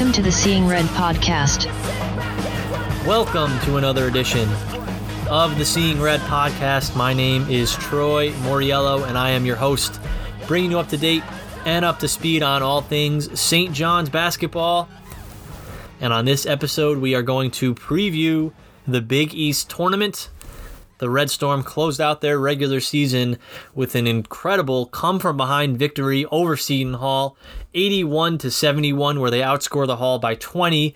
Welcome to the Seeing Red podcast. Welcome to another edition of the Seeing Red podcast. My name is Troy Moriello, and I am your host, bringing you up to date and up to speed on all things St. John's basketball. And on this episode, we are going to preview the Big East tournament the Red Storm closed out their regular season with an incredible come from behind victory over Seton Hall, 81 to 71, where they outscore the Hall by 20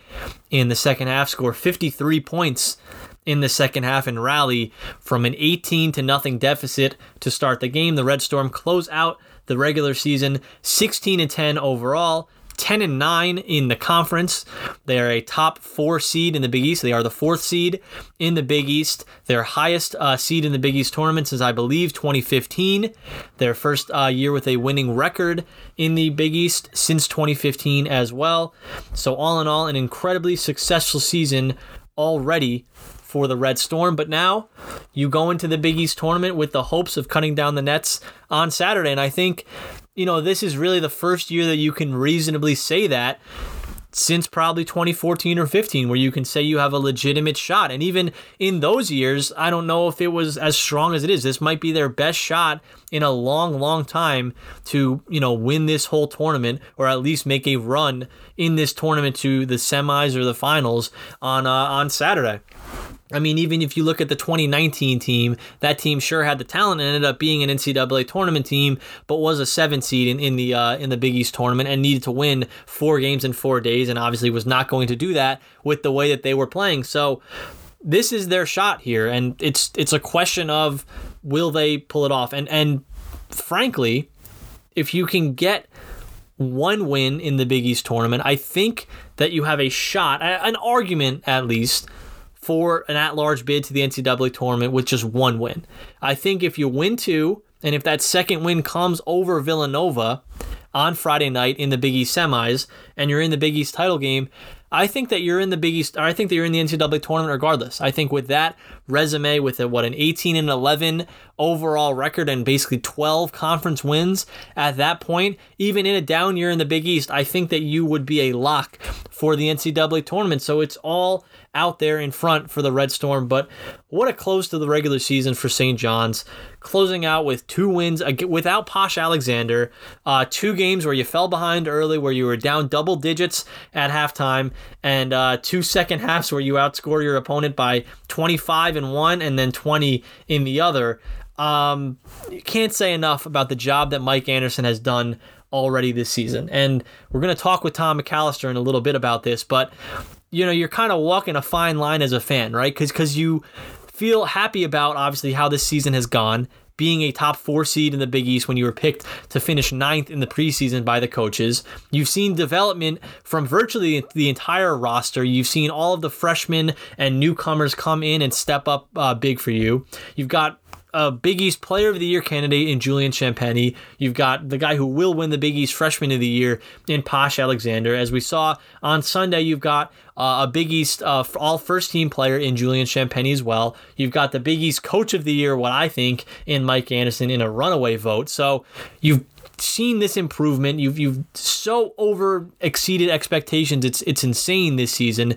in the second half, score 53 points in the second half and rally from an 18 to nothing deficit to start the game. The Red Storm close out the regular season 16 and 10 overall 10 and 9 in the conference. They are a top four seed in the Big East. They are the fourth seed in the Big East. Their highest uh, seed in the Big East tournament since I believe 2015. Their first uh, year with a winning record in the Big East since 2015 as well. So, all in all, an incredibly successful season already for the Red Storm. But now you go into the Big East tournament with the hopes of cutting down the nets on Saturday. And I think you know, this is really the first year that you can reasonably say that since probably 2014 or 15 where you can say you have a legitimate shot. And even in those years I don't know if it was as strong as it is. This might be their best shot in a long long time to you know win this whole tournament or at least make a run in this tournament to the semis or the finals on uh, on Saturday I mean, even if you look at the 2019 team, that team sure had the talent and ended up being an NCAA tournament team, but was a seven seed in, in the uh, in the Big East tournament and needed to win four games in four days, and obviously was not going to do that with the way that they were playing. So this is their shot here, and it's it's a question of will they pull it off? And and frankly, if you can get one win in the Big East tournament, I think that you have a shot, an argument at least for an at large bid to the NCAA tournament with just one win. I think if you win two, and if that second win comes over Villanova on Friday night in the Big East semis, and you're in the Big East title game, I think that you're in the Big East, I think that you're in the NCAA tournament regardless. I think with that resume, with a, what an 18 and 11 overall record and basically 12 conference wins at that point, even in a down year in the Big East, I think that you would be a lock for the NCAA tournament. So it's all out there in front for the Red Storm. But what a close to the regular season for St. John's, closing out with two wins without Posh Alexander, uh, two games where you fell behind early, where you were down double digits at halftime, and uh, two second halves where you outscore your opponent by 25 in one and then 20 in the other. Um, you can't say enough about the job that Mike Anderson has done already this season. And we're going to talk with Tom McAlister in a little bit about this, but you know, you're kind of walking a fine line as a fan, right? Because because you feel happy about obviously how this season has gone, being a top four seed in the Big East when you were picked to finish ninth in the preseason by the coaches. You've seen development from virtually the entire roster. You've seen all of the freshmen and newcomers come in and step up uh, big for you. You've got a Big East Player of the Year candidate in Julian Champagnie. You've got the guy who will win the Big East Freshman of the Year in Posh Alexander. As we saw on Sunday, you've got uh, a Big East uh, all first team player in Julian Champagnie as well. You've got the Big East Coach of the Year, what I think, in Mike Anderson in a runaway vote. So you've seen this improvement. You've you've so over exceeded expectations. It's it's insane this season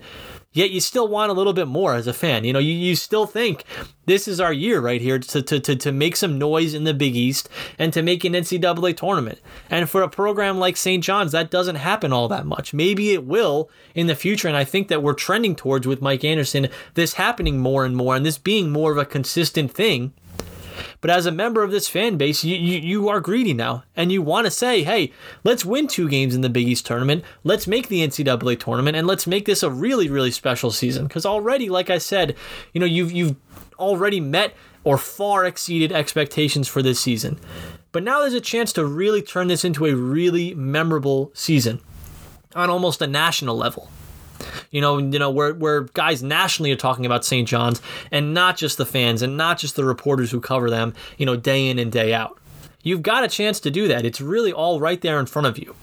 yet you still want a little bit more as a fan. You know, you, you still think this is our year right here to, to, to, to make some noise in the Big East and to make an NCAA tournament. And for a program like St. John's, that doesn't happen all that much. Maybe it will in the future. And I think that we're trending towards with Mike Anderson this happening more and more and this being more of a consistent thing. But as a member of this fan base, you, you, you are greedy now. And you want to say, hey, let's win two games in the Big East tournament. Let's make the NCAA tournament and let's make this a really, really special season. Because already, like I said, you know, you've you've already met or far exceeded expectations for this season. But now there's a chance to really turn this into a really memorable season on almost a national level. You know, you know where where guys nationally are talking about St. John's and not just the fans and not just the reporters who cover them, you know, day in and day out. You've got a chance to do that. It's really all right there in front of you.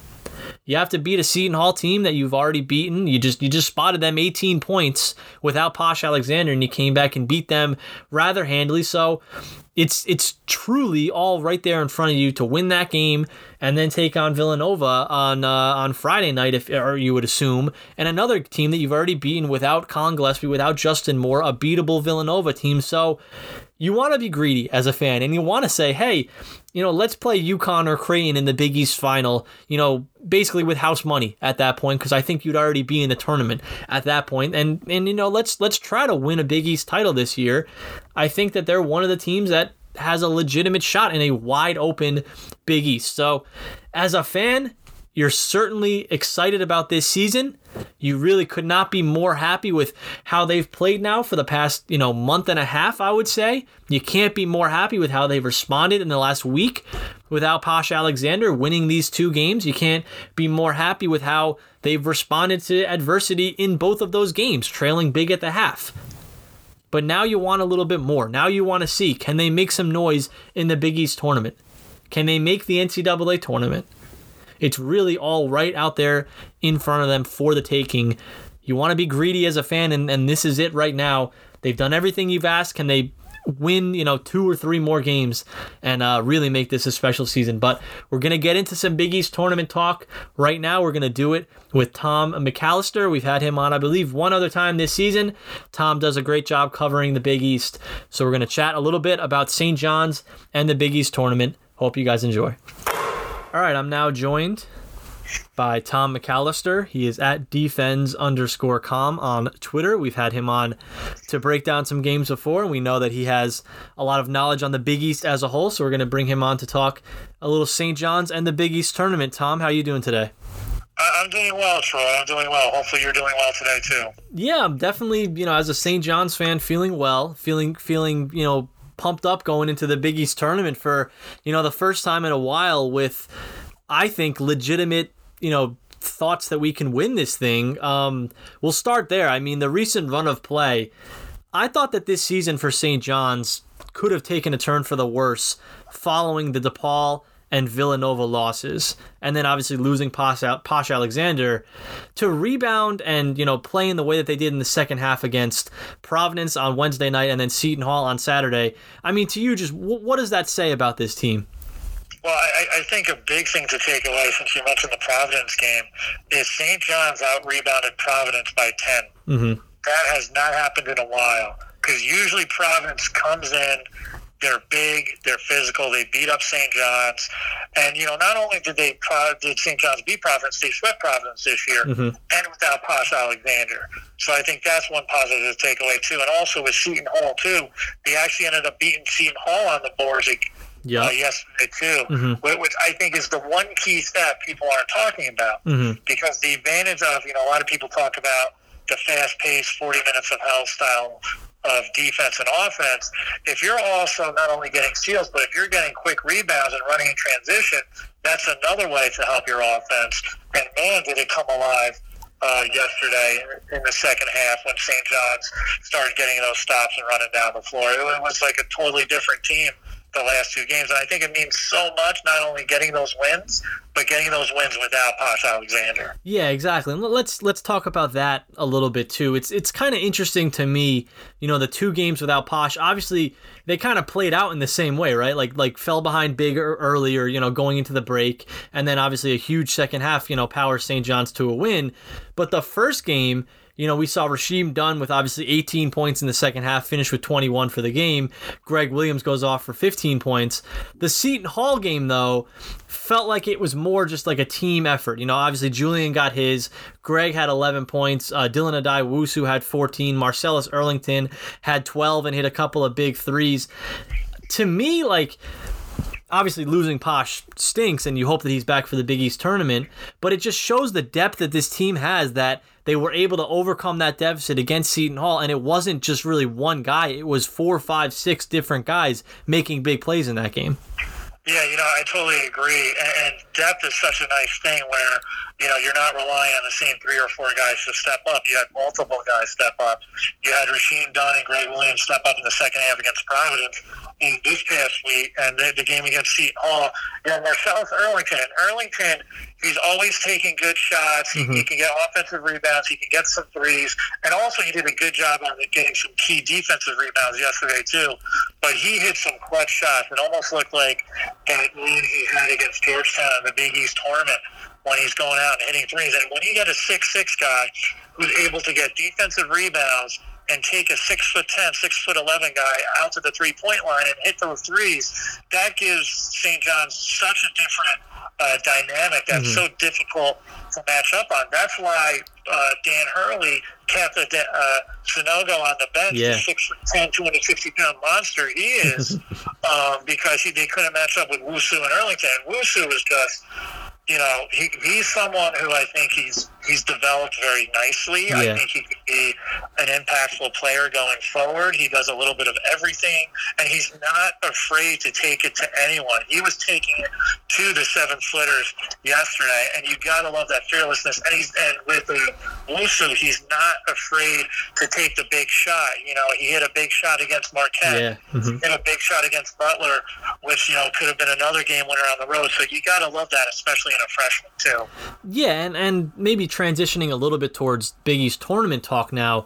You have to beat a Seton Hall team that you've already beaten. You just you just spotted them 18 points without Posh Alexander, and you came back and beat them rather handily. So it's it's truly all right there in front of you to win that game and then take on Villanova on uh, on Friday night, if or you would assume, and another team that you've already beaten without Collin Gillespie, without Justin Moore, a beatable Villanova team. So you want to be greedy as a fan, and you want to say, hey, you know, let's play UConn or Creighton in the Big East final. You know, basically with house money at that point, because I think you'd already be in the tournament at that point, and and you know, let's let's try to win a Big East title this year. I think that they're one of the teams that has a legitimate shot in a wide open Big East. So, as a fan, you're certainly excited about this season. You really could not be more happy with how they've played now for the past, you know, month and a half, I would say. You can't be more happy with how they've responded in the last week without Posh Alexander winning these two games. You can't be more happy with how they've responded to adversity in both of those games, trailing big at the half. But now you want a little bit more. Now you want to see can they make some noise in the Big East tournament? Can they make the NCAA tournament? It's really all right out there in front of them for the taking. You want to be greedy as a fan, and, and this is it right now. They've done everything you've asked. Can they win, you know, two or three more games and uh, really make this a special season. But we're going to get into some Big East tournament talk right now. We're going to do it with Tom McAlister. We've had him on, I believe, one other time this season. Tom does a great job covering the Big East. So we're going to chat a little bit about St. John's and the Big East tournament. Hope you guys enjoy. All right, I'm now joined by Tom McAlister. He is at defense underscore com on Twitter. We've had him on to break down some games before, and we know that he has a lot of knowledge on the Big East as a whole. So we're going to bring him on to talk a little St. John's and the Big East tournament. Tom, how are you doing today? I'm doing well, Troy. I'm doing well. Hopefully, you're doing well today too. Yeah, I'm definitely, you know, as a St. John's fan, feeling well, feeling, feeling, you know, pumped up going into the Big East tournament for, you know, the first time in a while with, I think, legitimate you know thoughts that we can win this thing. Um, we'll start there. I mean, the recent run of play, I thought that this season for St. John's could have taken a turn for the worse following the DePaul and Villanova losses, and then obviously losing Posh, Alexander to rebound and you know play in the way that they did in the second half against Providence on Wednesday night and then Seton Hall on Saturday. I mean, to you, just what does that say about this team? Well, I, I, think a big thing to take away, since you mentioned the Providence game, is St. John's out rebounded Providence by 10. Mm-hmm. That has not happened in a while because usually Providence comes in, they're big, they're physical, they beat up St. John's, and you know not only did they did St. John's beat Providence, they swept Providence this year, mm-hmm. and without Posh Alexander. So I think that's one positive takeaway too, and also with Seton Hall too, they actually ended up beating Seton Hall on the boards yeah. Uh, yesterday too, mm-hmm. which I think is the one key step people aren't talking about mm-hmm. because the advantage of you know a lot of people talk about the fast-paced 40 minutes of hell style of defense and offense. If you're also not only getting steals, but if you're getting quick rebounds and running in transition, that's another way to help your offense. And man, did it come alive uh, yesterday in the second half when St. John's started getting those stops and running down the floor. It was like a totally different team the last two games. And I think it means so much not only getting those wins, but getting those wins without Posh Alexander. Yeah, exactly. Let's let's talk about that a little bit too. It's it's kind of interesting to me, you know, the two games without Posh. Obviously, they kind of played out in the same way, right? Like like fell behind big earlier, you know, going into the break, and then obviously a huge second half, you know, power St. John's to a win. But the first game you know, we saw Rasheem Dunn with obviously 18 points in the second half, finished with 21 for the game. Greg Williams goes off for 15 points. The Seton Hall game, though, felt like it was more just like a team effort. You know, obviously Julian got his, Greg had 11 points, uh, Dylan Addae-Wusu had 14, Marcellus Earlington had 12 and hit a couple of big threes. To me, like, obviously losing Posh stinks, and you hope that he's back for the Big East tournament. But it just shows the depth that this team has that they were able to overcome that deficit against Seton Hall, and it wasn't just really one guy; it was four, five, six different guys making big plays in that game. Yeah, you know, I totally agree. And depth is such a nice thing where, you know, you're not relying on the same three or four guys to step up. You had multiple guys step up. You had Rasheem Dunn and Greg Williams step up in the second half against Providence in this past week and the, the game against Seton Hall. You know, Marcellus Earlington. Earlington, He's always taking good shots. He, mm-hmm. he, can get offensive rebounds. He can get some threes, and also he did a good job on getting some key defensive rebounds yesterday too. But he hit some clutch shots. It almost looked like that one he had against Georgetown in the Big East tournament when he's going out and hitting threes. And when you get a six six guy who's able to get defensive rebounds and take a six foot ten, six foot eleven guy out to the three point line and hit those threes, that gives St. John's such a different uh, dynamic that's mm-hmm. so difficult to match up on. That's why uh, Dan Hurley kept a, uh, Sanogo on the bench, yeah. 6'10", 260 pound monster he is, um, because he, they couldn't match up with Wusu and Earlington. Wusu was just you know, he, he's someone who I think he's he's developed very nicely. Yeah. I think he could be an impactful player going forward. He does a little bit of everything, and he's not afraid to take it to anyone. He was taking it to the seven footers yesterday, and you gotta love that fearlessness. And he's and with the Wusu, he's not afraid to take the big shot. You know, he hit a big shot against Marquette. Yeah. Mm-hmm. Hit a big shot against Butler, which you know could have been another game winner on the road. So you gotta love that, especially in a freshman too. Yeah, and and maybe transitioning a little bit towards Big East tournament talk now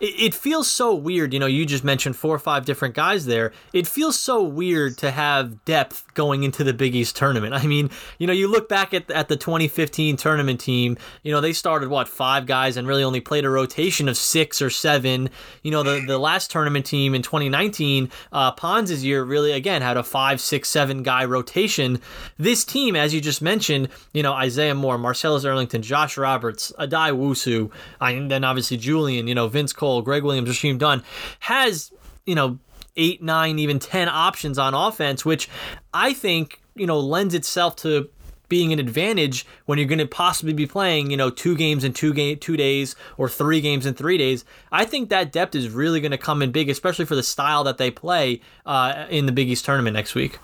it, feels so weird. You know, you just mentioned four or five different guys there. It feels so weird to have depth going into the Big East tournament. I mean, you know, you look back at, at the 2015 tournament team, you know, they started, what, five guys and really only played a rotation of six or seven. You know, the, the last tournament team in 2019, uh, Ponds' year, really, again, had a five, six, seven guy rotation. This team, as you just mentioned, you know, Isaiah Moore, Marcellus Earlington, Josh Roberts, Addae-Wusu, and then obviously Julian, you know, Vince Cole. Cole, Greg Williams, Rasheem Dunn has, you know, eight, nine, even 10 options on offense, which I think, you know, lends itself to being an advantage when you're going to possibly be playing, you know, two games in two game two days or three games in three days. I think that depth is really going to come in big, especially for the style that they play uh, in the Big East tournament next week.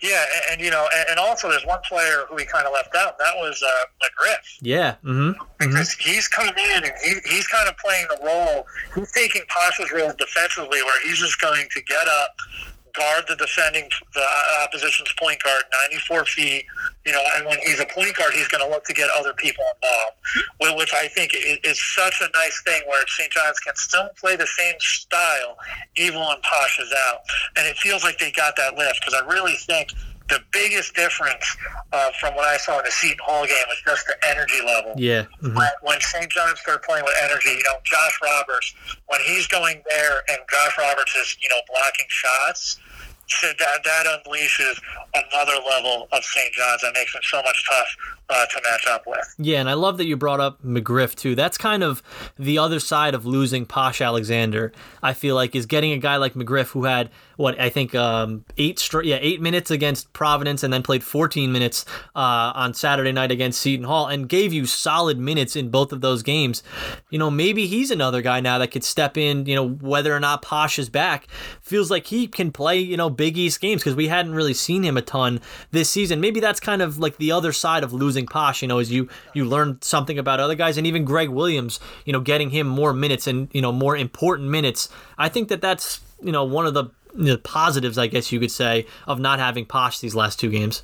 Yeah, and, and, you know, and, and, also there's one player who we kind of left out. That was uh, McGriff. Yeah. Mm-hmm. Because mm-hmm. he's coming in and he, he's kind of playing the role. He's taking Posh's role defensively, where he's just going to get up, guard the defending the uh, opposition's point guard 94 feet. You know, and when he's a point guard, he's going to look to get other people involved, which I think is such a nice thing where St. John's can still play the same style even when Posh is out, and it feels like they got that lift because I really think the biggest difference uh, from what I saw in the Seton Hall game was just the energy level. Yeah. Mm-hmm. When, when St. John's started playing with energy, you know, Josh Roberts, when he's going there and Josh Roberts is, you know, blocking shots, so that that unleashes another level of St. John's that makes it so much tough uh, to match up with. Yeah, and I love that you brought up McGriff too. That's kind of the other side of losing Posh Alexander. I feel like is getting a guy like McGriff who had what I think um, eight straight yeah eight minutes against Providence and then played 14 minutes uh, on Saturday night against Seton Hall and gave you solid minutes in both of those games. You know maybe he's another guy now that could step in. You know whether or not Posh is back feels like he can play you know Big East games because we hadn't really seen him a ton this season. Maybe that's kind of like the other side of losing Posh. You know as you you learn something about other guys and even Greg Williams. You know getting him more minutes and you know more important minutes. I think that that's you know one of the the positives, I guess you could say, of not having Posh these last two games.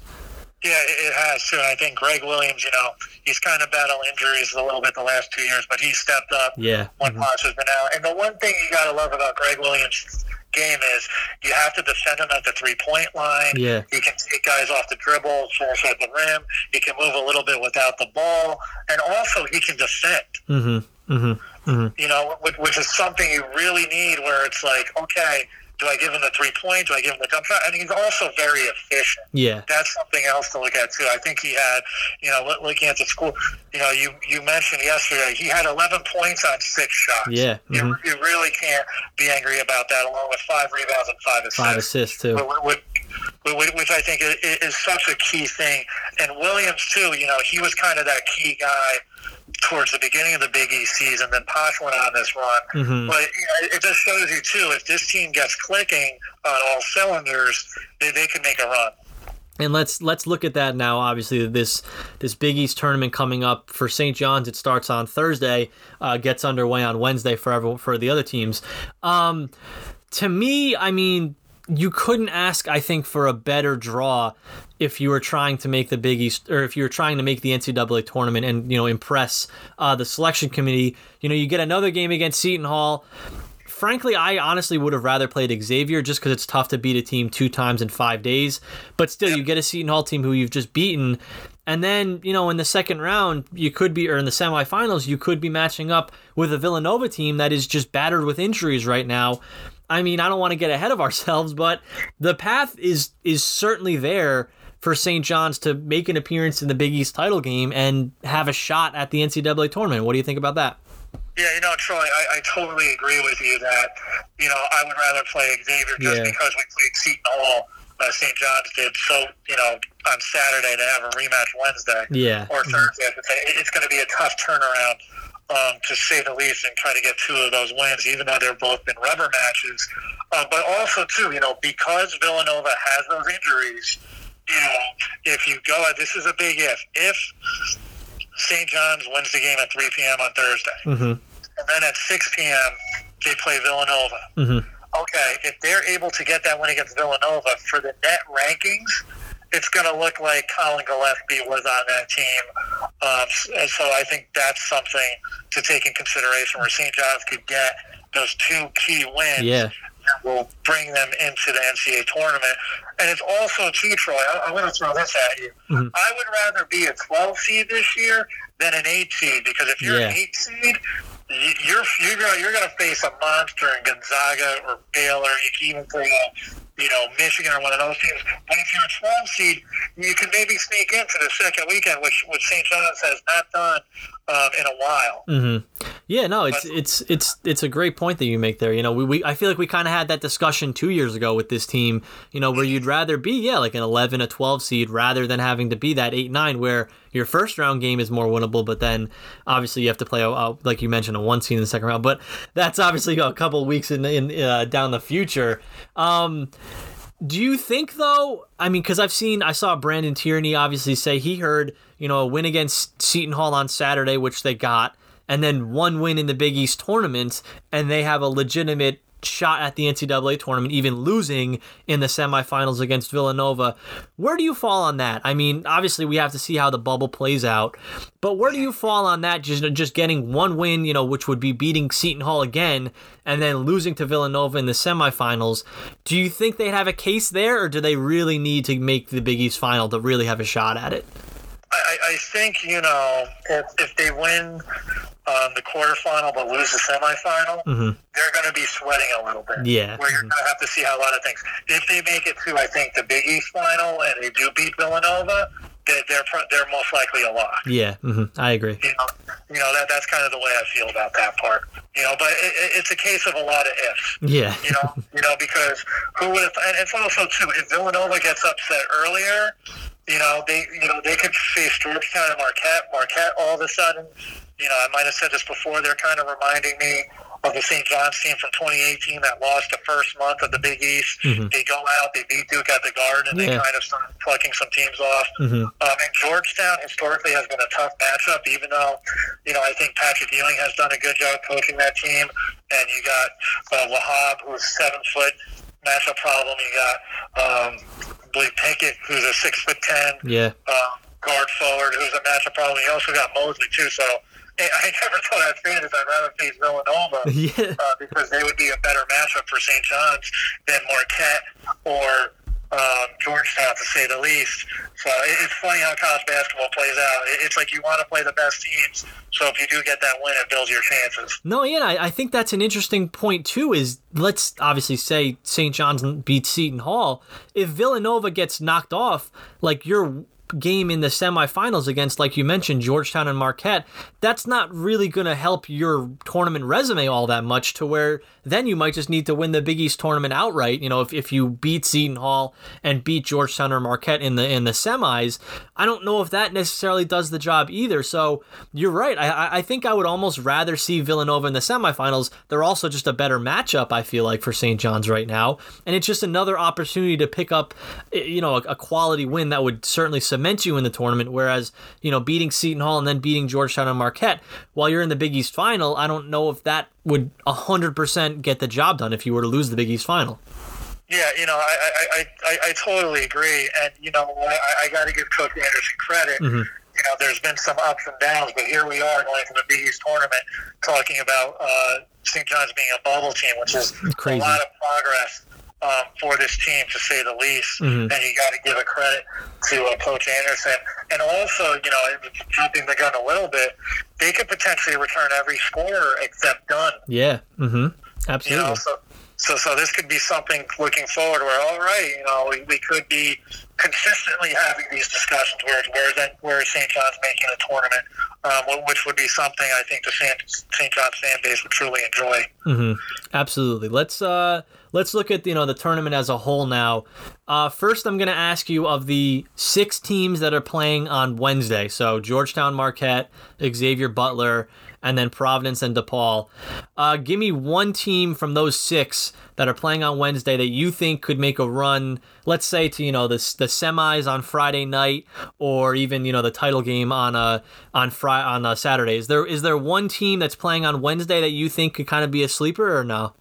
Yeah, it has too. I think Greg Williams, you know, he's kind of battled injuries a little bit the last two years, but he stepped up yeah. when mm-hmm. Posh has been out. And the one thing you got to love about Greg Williams' game is you have to defend him at the three point line. Yeah. He can take guys off the dribble, finish at the rim. He can move a little bit without the ball. And also, he can defend. Mm-hmm. Mm-hmm. Mm-hmm. You know, which is something you really need where it's like, okay, do I give him the three point? Do I give him the jump shot? And he's also very efficient. Yeah, that's something else to look at too. I think he had, you know, looking at the score, You know, you you mentioned yesterday he had 11 points on six shots. Yeah, mm-hmm. you, you, really can't be angry about that. Along with five rebounds and five assists. Five assists too. Which, which I think is such a key thing. And Williams too. You know, he was kind of that key guy towards the beginning of the Big East season. Then Posh went on this run, mm-hmm. but you know, it just shows you too if this team gets clicking on all cylinders, they, they can make a run. And let's let's look at that now. Obviously, this this Big East tournament coming up for St. John's. It starts on Thursday, uh, gets underway on Wednesday for everyone, for the other teams. Um, to me, I mean, you couldn't ask, I think, for a better draw if you were trying to make the Big East or if you were trying to make the NCAA tournament and you know impress uh, the selection committee. You know, you get another game against Seton Hall. Frankly, I honestly would have rather played Xavier just because it's tough to beat a team two times in five days. But still, you get a Seton Hall team who you've just beaten. And then, you know, in the second round, you could be, or in the semifinals, you could be matching up with a Villanova team that is just battered with injuries right now. I mean, I don't want to get ahead of ourselves, but the path is is certainly there for St. John's to make an appearance in the Big East title game and have a shot at the NCAA tournament. What do you think about that? Yeah, you know, Troy, I, I totally agree with you that, you know, I would rather play Xavier just Yeah. because we played Seton Hall, uh, St. John's did, so, you know, on Saturday to have a rematch Wednesday Yeah. or Thursday, it's going to be a tough turnaround, um, to say the least, and try to get two of those wins, even though they've both been rubber matches. Uh, but also, too, you know, because Villanova has those injuries, you know, if you go, this is a big if. If St. John's wins the game at 3 p.m. on Thursday, Mm-hmm. and then at 6 p.m. they play Villanova. Mm-hmm. Okay, if they're able to get that win against Villanova for the net rankings, it's going to look like Collin Gillespie was on that team. Um, and so I think that's something to take in consideration where St. John's could get those two key wins Yeah. that will bring them into the NCAA tournament. And it's also, too, Troy, I, I'm going to throw this at you. Mhm. I would rather be a 12 seed this year than an 8 seed because if you're Yeah. an 8 seed, you're you're gonna, you're going to face a monster in Gonzaga or Baylor. You can even play, you know, Michigan or one of those teams. But if you're a 12 seed, you can maybe sneak into the second weekend, which which St. John's has not done um, in a while. Mm-hmm. Yeah, no, it's But- it's it's it's a great point that you make there. You know, we, we I feel like we kind of had that discussion two years ago with this team. You know, where you'd rather be yeah like an eleven, a twelve seed rather than having to be that eight nine where your first round game is more winnable, but then obviously you have to play a, a like you mentioned a one seed in the second round. But that's obviously a couple weeks in in uh, down the future. Um, do you think though? I mean, because I've seen, I saw Brandon Tierney obviously say he heard, you know, a win against Seton Hall on Saturday, which they got, and then one win in the Big East tournament, and they have a legitimate shot at the NCAA tournament, even losing in the semifinals against Villanova. Where do you fall on that? I mean, obviously we have to see how the bubble plays out, but where do you fall on that? Just just getting one win, you know, which would be beating Seton Hall again, and then losing to Villanova in the semifinals. Do you think they'd have a case there, or do they really need to make the Big East final to really have a shot at it? I, I think you know if, if they win um, the quarterfinal but lose the semifinal, Mhm. they're going to be sweating a little bit. Yeah. where you're going to have to see how a lot of things. If they make it to, I think the Big East final and they do beat Villanova, they, they're they're most likely a lock. Yeah, hmm I agree. You know, you know that that's kind of the way I feel about that part. You know, but it- it's a case of a lot of ifs. Yeah, You know, you know, because who would have? And it's also too if Villanova gets upset earlier, you know, they you know they could face Georgetown and Marquette. Marquette all of a sudden, you know, I might have said this before. They're kind of reminding me of the St. John's team from 2018 that lost the first month of the Big East. Mhm. They go out, they beat Duke at the Garden, and they kind of start plucking some teams off. hmm Um, and Georgetown historically has been a tough matchup, even though, you know, I think Patrick Ewing has done a good job coaching that team. And you got uh, Wahab, who's seven foot, matchup problem. You got, um, Believe Pickett, who's a six foot ten yeah, uh, guard forward, who's a matchup problem. You also got Mosley too. So I I never thought I'd say this. I'd rather face Villanova yeah, uh, because they would be a better matchup for St. John's than Marquette or um, Georgetown, to say the least. So it- it's funny how college basketball plays out. It- It's like you want to play the best teams. So if you do get that win, it builds your chances. No, yeah, I, I think that's an interesting point too. Is let's obviously say St. John's beats Seton Hall. If Villanova gets knocked off, like your game in the semifinals against, like you mentioned, Georgetown and Marquette, that's not really going to help your tournament resume all that much. To where then you might just need to win the Big East tournament outright. You know, if, if you beat Seton Hall and beat Georgetown or Marquette in the in the semis, I don't know if that necessarily does the job either. So you're right. I I- think I would almost rather see Villanova in the semifinals. They're also just a better matchup. I feel like for St. John's right now, and it's just another opportunity to pick up, eh, you know, a, a quality win that would certainly cement you in the tournament. Whereas you know, beating Seton Hall and then beating Georgetown and Marquette while you're in the Big East final, I don't know if that would 100% get the job done if you were to lose the Big East final. Yeah, you know, I I, I, I totally agree, and you know, I, I got to give Coach Anderson credit. Mm-hmm. You know, there's been some ups and downs, but here we are going from the Big East tournament, talking about uh, St. John's being a bubble team, which is Crazy. a lot of progress um, for this team, to say the least. Mm-hmm. And you got to give a credit to uh, Coach Anderson. And also, you know, jumping the gun a little bit, they could potentially return every scorer except Dunn. Yeah. Mm-hmm. Absolutely. You know, so, so, so this could be something looking forward where, all right, you know, we, we could be consistently having these discussions where where where St. John's making a tournament, um, which would be something I think the St. John's fan base would truly enjoy. Mm-hmm. Absolutely. Let's uh, let's look at you know the tournament as a whole now. Uh, first, I'm going to ask you of the six teams that are playing on Wednesday. So Georgetown, Marquette, Xavier Butler, and then Providence and DePaul. Uh, give me one team from those six that are playing on Wednesday that you think could make a run. Let's say to you know the the semis on Friday night, or even you know the title game on a on Friday on a Saturday. Is there is there one team that's playing on Wednesday that you think could kind of be a sleeper or no?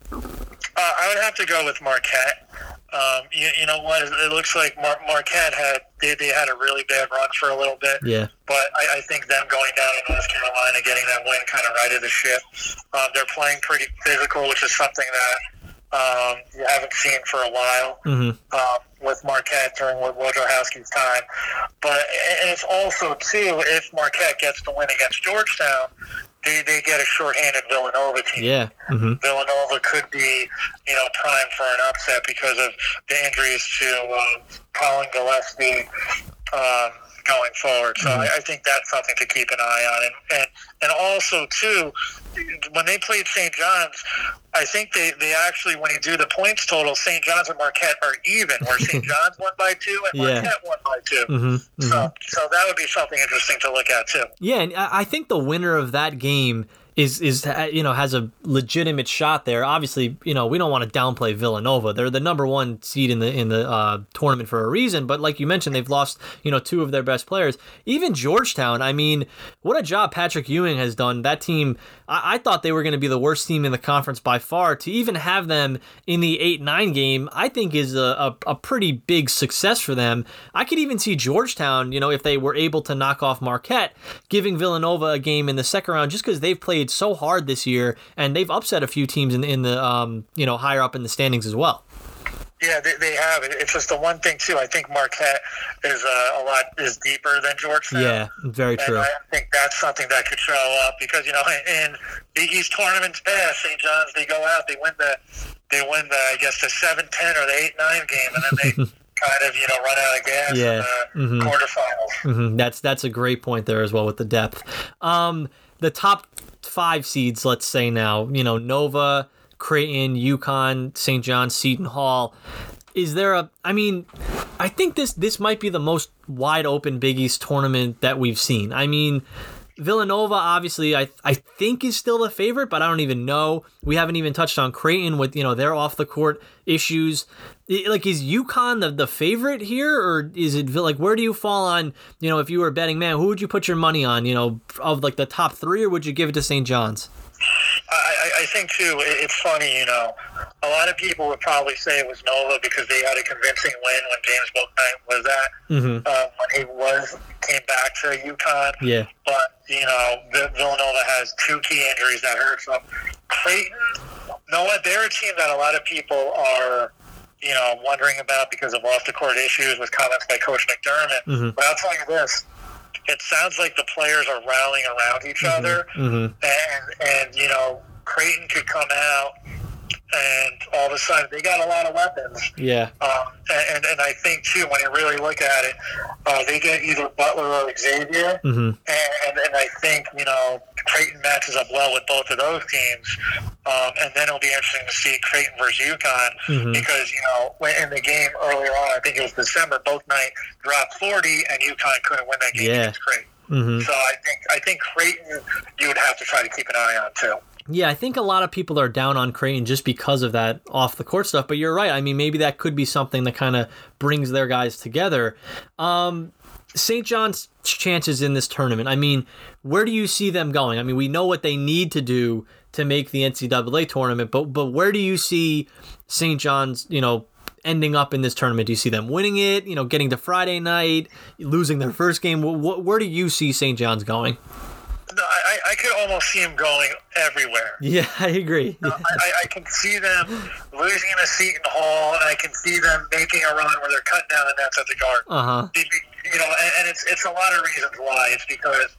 Uh, I would have to go with Marquette. Um, you, you, know what? It looks like Mar- Marquette had they, they had a really bad run for a little bit. Yeah. But I, I think them going down to North Carolina, getting that win, kind of righted the ship. Um, they're playing pretty physical, which is something that um, you haven't seen for a while mm-hmm. um, with Marquette during Wojciechowski's time. But and it's also too if Marquette gets the win against Georgetown, they, they get a shorthanded Villanova team. Yeah. Mm-hmm. Villanova could be, you know, prime for an upset because of the injuries to um, Collin Gillespie. Um, going forward. So mm-hmm. I, I, think that's something to keep an eye on. And, and and also too, when they played St. John's, I think they, they actually when you do the points total, St. John's and Marquette are even, where St. John's won by two and yeah. Marquette won by 2 mm-hmm. Mm-hmm. So so that would be something interesting to look at too. Yeah, and I think the winner of that game is is you know has a legitimate shot there. Obviously, you know we don't want to downplay Villanova. They're the number one seed in the in the uh, tournament for a reason. But like you mentioned, they've lost you know two of their best players. Even Georgetown. I mean, what a job Patrick Ewing has done. That team. I, I thought they were going to be the worst team in the conference by far. To even have them in the eight nine game, I think is a, a, a pretty big success for them. I could even see Georgetown. You know, if they were able to knock off Marquette, giving Villanova a game in the second round just because they've played played so hard this year, and they've upset a few teams in, in the um, you know higher up in the standings as well. Yeah, they, they have. It's just the one thing too. I think Marquette is uh, a lot is deeper than Georgetown. Yeah, very true. And I think that's something that could show up because you know in Big East tournaments past, St. John's they go out, they win the they win the I guess the seven ten or the eight nine game, and then they. kind of you know run out of gas yeah. in the mm-hmm. quarterfinals. Mm-hmm. That's that's a great point there as well with the depth. Um, the top five seeds, let's say now, you know, Nova, Creighton, UConn, St. John, Seton Hall. Is there a? I mean, I think this this might be the most wide open Big East tournament that we've seen. I mean, Villanova, obviously, I I think is still the favorite, but I don't even know. We haven't even touched on Creighton with you know their off the court issues. Like, is UConn the, the favorite here, or is it like where do you fall on? You know, if you were a betting man, who would you put your money on? You know, of like the top three, or would you give it to St. John's? I, I think too. It's funny, you know. A lot of people would probably say it was Nova because they had a convincing win when James Bouknight was at mm-hmm. uh, when he was came back to UConn. Yeah. But you know, Villanova has two key injuries that hurt. So Creighton, Noah, they're a team that a lot of people are you know, I'm wondering about because of off the court issues with comments by Coach McDermott. Mm-hmm. But I'll tell you this: it sounds like the players are rallying around each mm-hmm. other, mm-hmm. and and you know Creighton could come out and all of a sudden they got a lot of weapons. Yeah. Um, and, and I think too when you really look at it, uh, they get either Butler or Xavier, mm-hmm. and, and I think you know Creighton matches up well with both of those teams, um, and then it'll be interesting to see Creighton versus UConn mm-hmm. because you know in the game earlier on, I think it was December, Bouknight dropped forty, and UConn couldn't win that game yeah. against Creighton. Mm-hmm. So I think I think Creighton you would have to try to keep an eye on too. Yeah, I think a lot of people are down on Creighton just because of that off the court stuff. But you're right. I mean, maybe that could be something that kind of brings their guys together. Um, St. John's chances in this tournament. I mean, where do you see them going? I mean, we know what they need to do to make the NCAA tournament, but but where do you see St. John's, you know, ending up in this tournament? Do you see them winning it? You know, getting to Friday night, losing their first game. Wh- where do you see St. John's going? No, I, I could almost see them going everywhere. Yeah, I agree. I, I, can see them losing in a Seton Hall, and I can see them making a run where they're cutting down the nets at the Garden. Uh huh. You know, and, and it's it's a lot of reasons why. It's because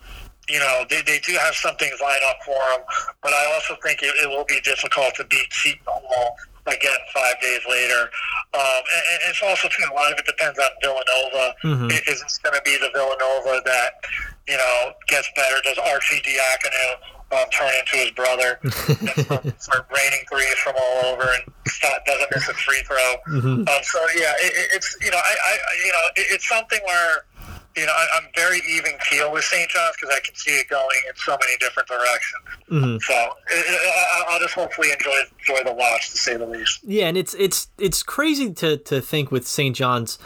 you know, they, they do have some things lined up for them, but I also think it, it will be difficult to beat Seton Hall again five days later. Um, and, and, it's also too, a lot of it depends on Villanova. Mm-hmm. Is this going to be the Villanova that, you know, gets better? Does Arcidiacono um, turn into his brother and start raining threes from all over and stop, doesn't miss a free throw? Mm-hmm. Um, so, yeah, it, it's, you know, I, I you know, it, it's something where – you know, I, am very even keel with St. John's because I can see it going in so many different directions. Mm-hmm. So it, it, I'll just hopefully enjoy enjoy the watch, to say the least. Yeah, and it's it's it's crazy to to think with St. John's.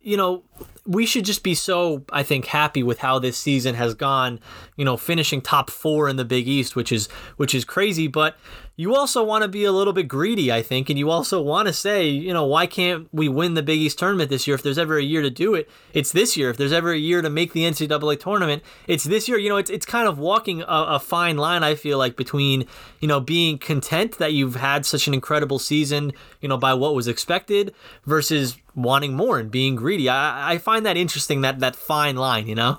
You know, we should just be so I think happy with how this season has gone. You know, finishing top four in the Big East, which is which is crazy, but you also want to be a little bit greedy, I think, and you also want to say, you know, why can't we win the Big East tournament this year? If there's ever a year to do it, it's this year. If there's ever a year to make the NCAA tournament, it's this year. You know, it's it's kind of walking a, a fine line. I feel like between you know being content that you've had such an incredible season, you know, by what was expected, versus wanting more and being greedy. I, I find that interesting that that fine line. You know.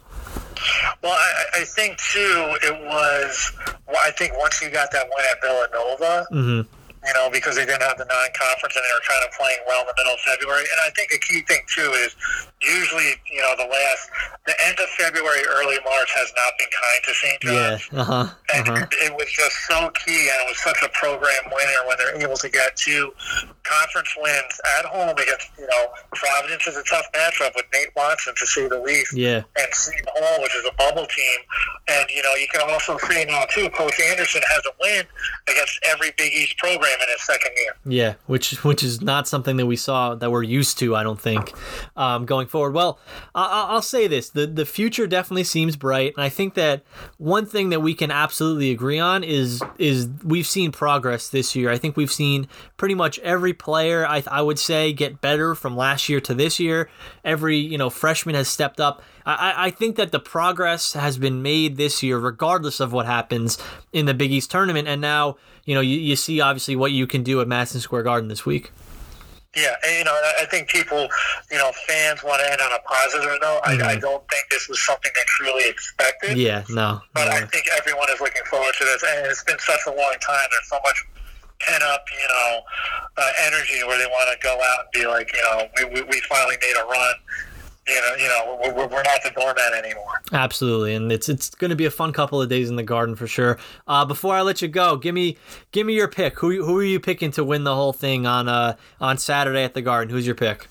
Well, I, I think too, it was. I think once you got that win at Villanova, mm-hmm you know, because they didn't have the non-conference and they were kind of playing well in the middle of February. And I think a key thing too is usually, you know, the last, the end of February, early March has not been kind to St. John's. Yeah. Uh-huh. And uh-huh. it was just so key, and it was such a program winner when they're able to get two conference wins at home against, you know, Providence is a tough matchup with Nate Watson to say the least. Yeah. And Seton Hall, which is a bubble team, and you know, you can also say now too, Coach Anderson has a win against every Big East program program in his second year. Yeah, which which is not something that we saw that we're used to. I don't think um, going forward. Well, I, will say this: the the future definitely seems bright, and I think that one thing that we can absolutely agree on is is we've seen progress this year. I think we've seen pretty much every player. I I would say get better from last year to this year. Every you know freshman has stepped up. I, I think that the progress has been made this year, regardless of what happens in the Big East tournament. And now, you know, you, you see obviously what you can do at Madison Square Garden this week. Yeah, and, you know, I think people, you know, fans want to end on a positive note. Mm-hmm. I, I, don't think this was something they truly expected. Yeah, no. But no. I think everyone is looking forward to this, and it's been such a long time. There's so much pent up, you know, uh, energy where they want to go out and be like, you know, we, we, we finally made a run you know, you know, we're, we're not the doormat anymore. Absolutely, and it's it's going to be a fun couple of days in the Garden for sure. Uh, before I let you go, give me give me your pick. Who who are you picking to win the whole thing on uh on Saturday at the Garden? Who's your pick?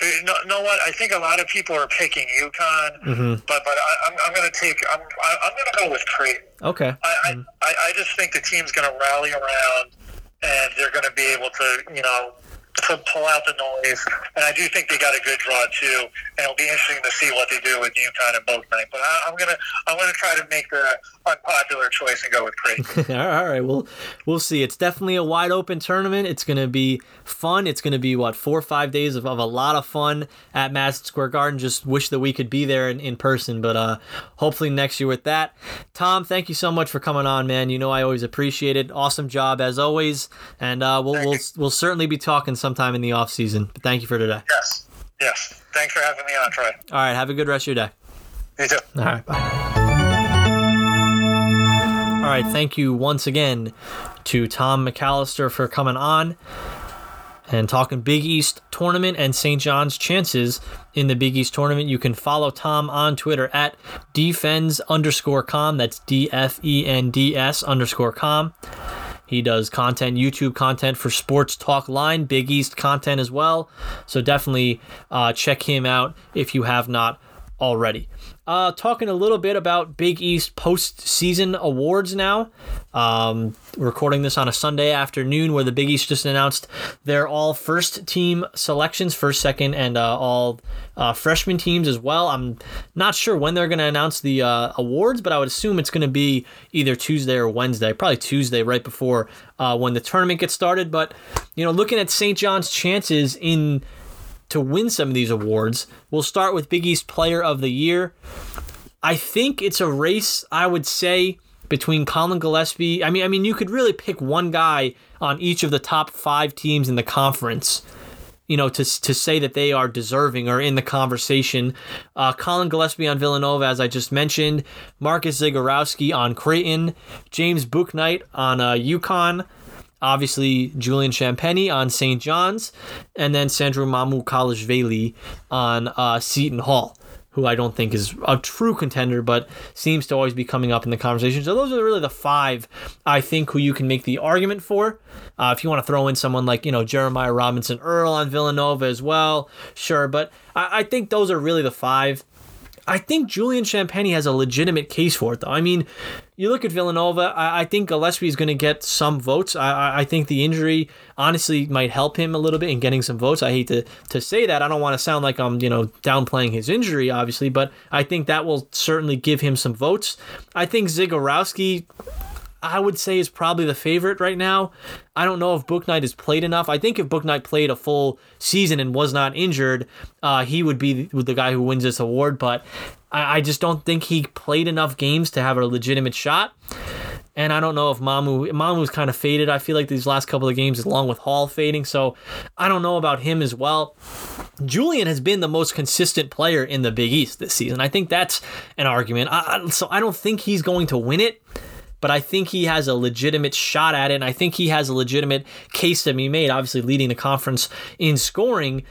Uh, no, know what? I think a lot of people are picking UConn, mm-hmm. but but I, am I'm, I'm going to take I'm I'm going to go with Creighton. Okay. I, mm-hmm. I I just think the team's going to rally around, and they're going to be able to you know to pull out the noise. And I do think they got a good draw too. And it'll be interesting to see what they do with UConn and Bouknight. But I, am gonna I'm gonna try to make the unpopular choice and go with Creighton. All right, well we'll see. It's definitely a wide open tournament. It's gonna be fun. It's gonna be what four or five days of, of a lot of fun at Madison Square Garden. Just wish that we could be there in, in person, but uh, hopefully next year with that. Tom, thank you so much for coming on, man. You know I always appreciate it. Awesome job as always, and uh, we'll we'll, we'll certainly be talking sometime in the off season. But thank you for today. Yes. Yes. Thanks for having me on, Troy. All right. Have a good rest of your day. You too. All right. Bye. All right. Thank you once again to Tom McAlister for coming on and talking Big East tournament and St. John's chances in the Big East tournament. You can follow Tom on Twitter at defends underscore com. That's D F E N D S underscore com. He does content, YouTube content for Sports Talk Line, Big East content as well. So definitely uh, check him out if you have not already. Uh, talking a little bit about Big East postseason awards now. Um, recording this on a Sunday afternoon where the Big East just announced their all first team selections, first, second, and uh, all uh, freshman teams as well. I'm not sure when they're going to announce the uh, awards, but I would assume it's going to be either Tuesday or Wednesday, probably Tuesday right before uh, when the tournament gets started. But, you know, looking at St. John's chances in to win some of these awards. We'll start with Big East Player of the Year. I think it's a race, I would say, between Collin Gillespie. I mean, I mean, you could really pick one guy on each of the top five teams in the conference. You know, to, to say that they are deserving or in the conversation. Uh, Collin Gillespie on Villanova, as I just mentioned. Marcus Zegarowski on Creighton. James Bouknight on uh, UConn obviously Julian Champagnie on St. John's, and then Sandro Mamukelashvili on uh, Seton Hall, who I don't think is a true contender, but seems to always be coming up in the conversation. So those are really the five I think who you can make the argument for. Uh, if you want to throw in someone like you know Jeremiah Robinson Earl on Villanova as well, sure, but I, I think those are really the five. I think Julian Champagnie has a legitimate case for it, though. I mean, you look at Villanova, I, I think Gillespie is going to get some votes. I, I think the injury honestly might help him a little bit in getting some votes. I hate to, to say that. I don't want to sound like I'm, you know, downplaying his injury, obviously, but I think that will certainly give him some votes. I think Zegarowski I would say is probably the favorite right now. I don't know if Bouknight has played enough. I think if Bouknight played a full season and was not injured, uh, he would be the, the guy who wins this award. But I, I just don't think he played enough games to have a legitimate shot. And I don't know if Mamu Mamu's kind of faded. I feel like these last couple of games, along with Hall fading, so I don't know about him as well. Julian has been the most consistent player in the Big East this season. I think that's an argument. I, so I don't think he's going to win it but I think he has a legitimate shot at it. And I think he has a legitimate case to be made, obviously leading the conference in scoring.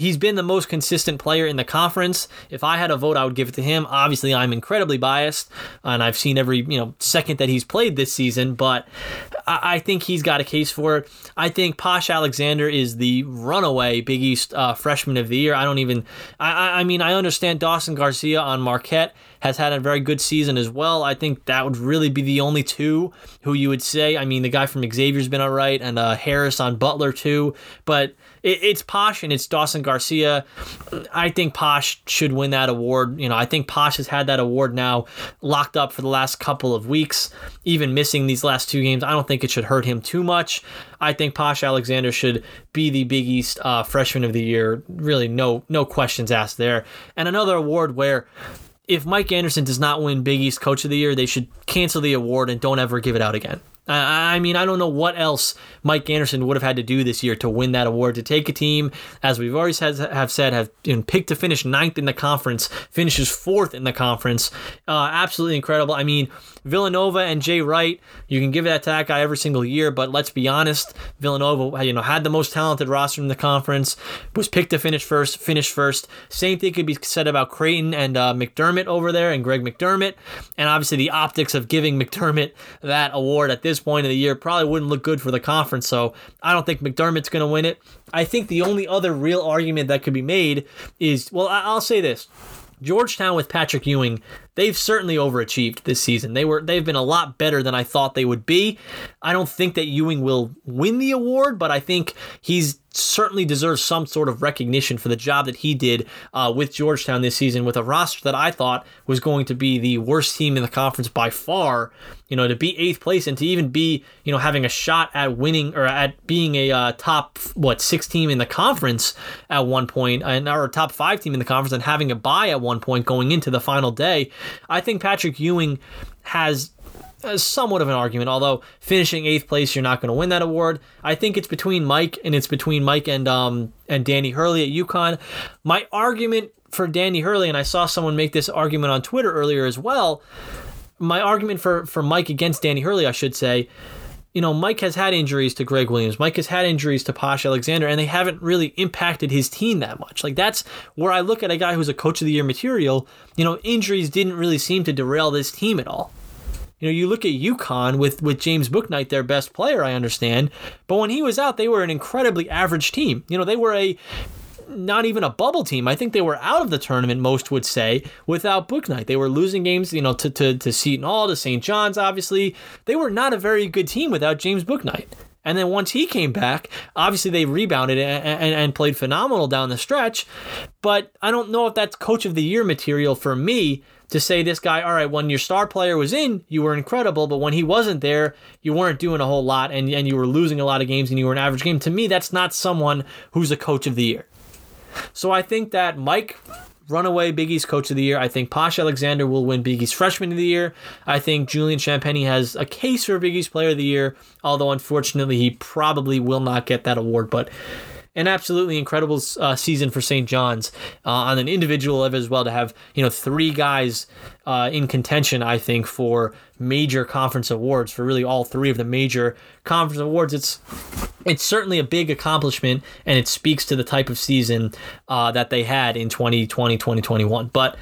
He's been the most consistent player in the conference. If I had a vote, I would give it to him. Obviously, I'm incredibly biased, and I've seen every you know second that he's played this season. But I, I think he's got a case for it. I think Posh Alexander is the runaway Big East uh, freshman of the year. I don't even. I, I mean, I understand Dawson Garcia on Marquette has had a very good season as well. I think that would really be the only two who you would say. I mean, the guy from Xavier's been all right, and uh, Harris on Butler too. But it, it's Posh and it's Dawson Garcia. I think Posh should win that award. You know, I think Posh has had that award now locked up for the last couple of weeks, even missing these last two games. I don't think it should hurt him too much. I think Posh Alexander should be the Big East uh, Freshman of the Year. Really, no no questions asked there. And another award where if Mike Anderson does not win Big East Coach of the Year, they should cancel the award and don't ever give it out again. I mean, I don't know what else Mike Anderson would have had to do this year to win that award. To take a team, as we've always has, have said, have been picked to finish ninth in the conference, finishes fourth in the conference. Uh, absolutely incredible. I mean, Villanova and Jay Wright, you can give that to that guy every single year, but let's be honest, Villanova, you know, had the most talented roster in the conference, was picked to finish first, finished first. Same thing could be said about Creighton and uh, McDermott over there, and Greg McDermott, and obviously the optics of giving McDermott that award at this point of the year probably wouldn't look good for the conference. So I don't think McDermott's going to win it. I think the only other real argument that could be made is, well, I'll say this. Georgetown with Patrick Ewing, they've certainly overachieved this season. They were they've been a lot better than I thought they would be. I don't think that Ewing will win the award, but I think he's certainly deserves some sort of recognition for the job that he did uh, with Georgetown this season with a roster that I thought was going to be the worst team in the conference by far. You know, to be eighth place and to even be, you know, having a shot at winning or at being a uh, top, what, six team in the conference at one point, and or top five team in the conference and having a bye at one point going into the final day. I think Patrick Ewing has somewhat of an argument. Although finishing eighth place, you're not going to win that award. I think it's between Mike and it's between Mike and um and Danny Hurley at UConn. My argument for Danny Hurley, and I saw someone make this argument on Twitter earlier as well. My argument for for Mike against Danny Hurley, I should say. You know, Mike has had injuries to Greg Williams. Mike has had injuries to Posh Alexander, and they haven't really impacted his team that much. Like, that's where I look at a guy who's a coach of the year material. You know, injuries didn't really seem to derail this team at all. You know, you look at UConn with with James Bouknight, their best player, I understand, but when he was out, they were an incredibly average team. You know, they were a not even a bubble team. I think they were out of the tournament, most would say, without Bouknight. They were losing games, you know, to, to, to Seton Hall, to St. John's, obviously. They were not a very good team without James Bouknight. And then once he came back, obviously they rebounded and, and, and, played phenomenal down the stretch. But I don't know if that's coach of the year material for me to say this guy, all right, when your star player was in, you were incredible, but when he wasn't there, you weren't doing a whole lot and, and you were losing a lot of games and you were an average game. To me, that's not someone who's a coach of the year. So I think that Mike runaway Big East Coach of the Year. I think Posh Alexander will win Big East Freshman of the Year. I think Julian Champagnie has a case for Big East Player of the Year, although unfortunately he probably will not get that award. But an absolutely incredible uh, season for St. John's uh, on an individual level as well to have you know three guys uh, in contention. I think for major conference awards for really all three of the major conference awards. It's it's certainly a big accomplishment and it speaks to the type of season uh, that they had in 2020 2021. But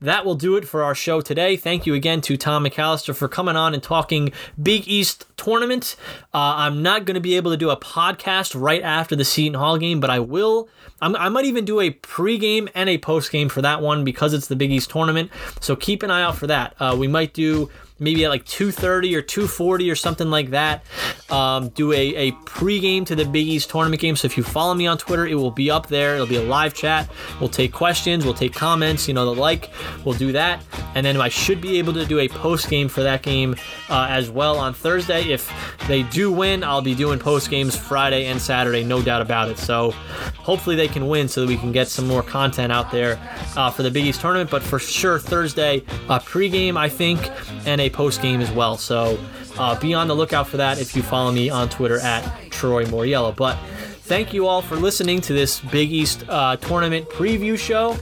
that will do it for our show today. Thank you again to Tom McAlister for coming on and talking Big East tournament. Uh, I'm not going to be able to do a podcast right after the Seton Hall game, but I will. I'm, i might even do a pregame and a postgame for that one because it's the Big East tournament. So keep an eye out for that. Uh, we might do maybe at like 2.30 or 2.40 or something like that um, do a, a pregame to the big east tournament game. So if you follow me on twitter it will be up there. It'll be a live chat. We'll take questions. We'll take comments you know the like. We'll do that. And then i should be able to do a post game for that game uh, as well on thursday. If they do win i'll be doing post games friday and saturday no doubt about it. So hopefully they can win so that we can get some more content out there uh, for the big east tournament. But for sure thursday uh, pregame i think and a post game as well. So uh, be on the lookout for that if you follow me on Twitter at Troy Moriello. But thank you all for listening to this Big East uh, tournament preview show.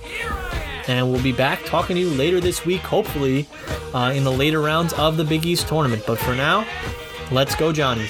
And we'll be back talking to you later this week, hopefully, uh, in the later rounds of the Big East tournament. But for now, let's go, Johnny.